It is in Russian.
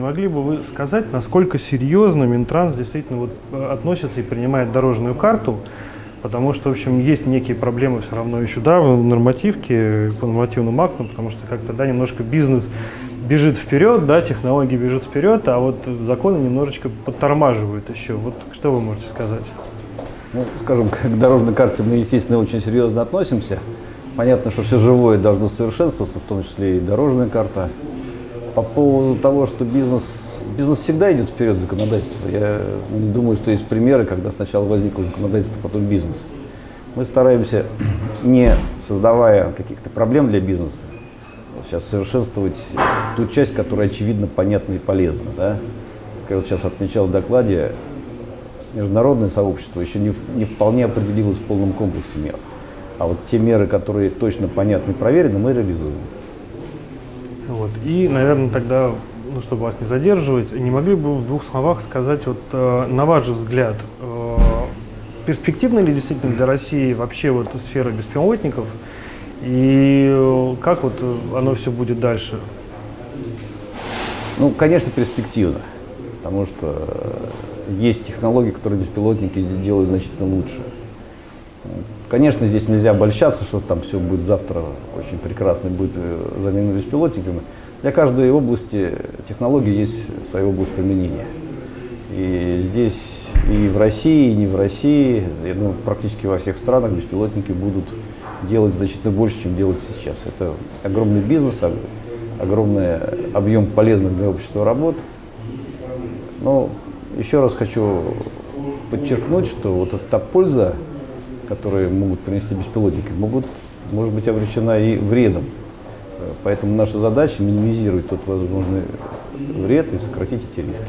могли бы вы сказать, насколько серьезно Минтранс действительно вот э, относится и принимает дорожную карту? Потому что, в общем, есть некие проблемы все равно еще, да, в нормативке, по нормативному акту, потому что как-то, да, немножко бизнес бежит вперед, да, технологии бежит вперед, а вот законы немножечко подтормаживают еще. Вот что вы можете сказать? Ну, скажем, к дорожной карте мы, естественно, очень серьезно относимся. Понятно, что все живое должно совершенствоваться, в том числе и дорожная карта. По поводу того, что бизнес, бизнес всегда идет вперед законодательства. Я не думаю, что есть примеры, когда сначала возникло законодательство, потом бизнес. Мы стараемся, не создавая каких-то проблем для бизнеса, сейчас совершенствовать ту часть, которая очевидно понятна и полезна. Да? Как я вот сейчас отмечал в докладе, международное сообщество еще не, не вполне определилось в полном комплексе мер. А вот те меры, которые точно понятны и проверены, мы реализуем. Вот. И, наверное, тогда, ну, чтобы вас не задерживать, не могли бы в двух словах сказать, вот, э, на ваш взгляд, э, перспективна ли действительно для России вообще вот сфера беспилотников? И э, как вот оно все будет дальше? Ну, конечно, перспективно, потому что есть технологии, которые беспилотники делают значительно лучше. Конечно, здесь нельзя обольщаться, что там все будет завтра очень прекрасно, будет э, замена беспилотниками. Для каждой области технологии есть своя область применения. И здесь и в России, и не в России, я думаю, практически во всех странах беспилотники будут делать значительно больше, чем делают сейчас. Это огромный бизнес, огромный объем полезных для общества работ. Но еще раз хочу подчеркнуть, что вот эта польза, которую могут принести беспилотники, могут, может быть обречена и вредом. Поэтому наша задача минимизировать тот возможный вред и сократить эти риски.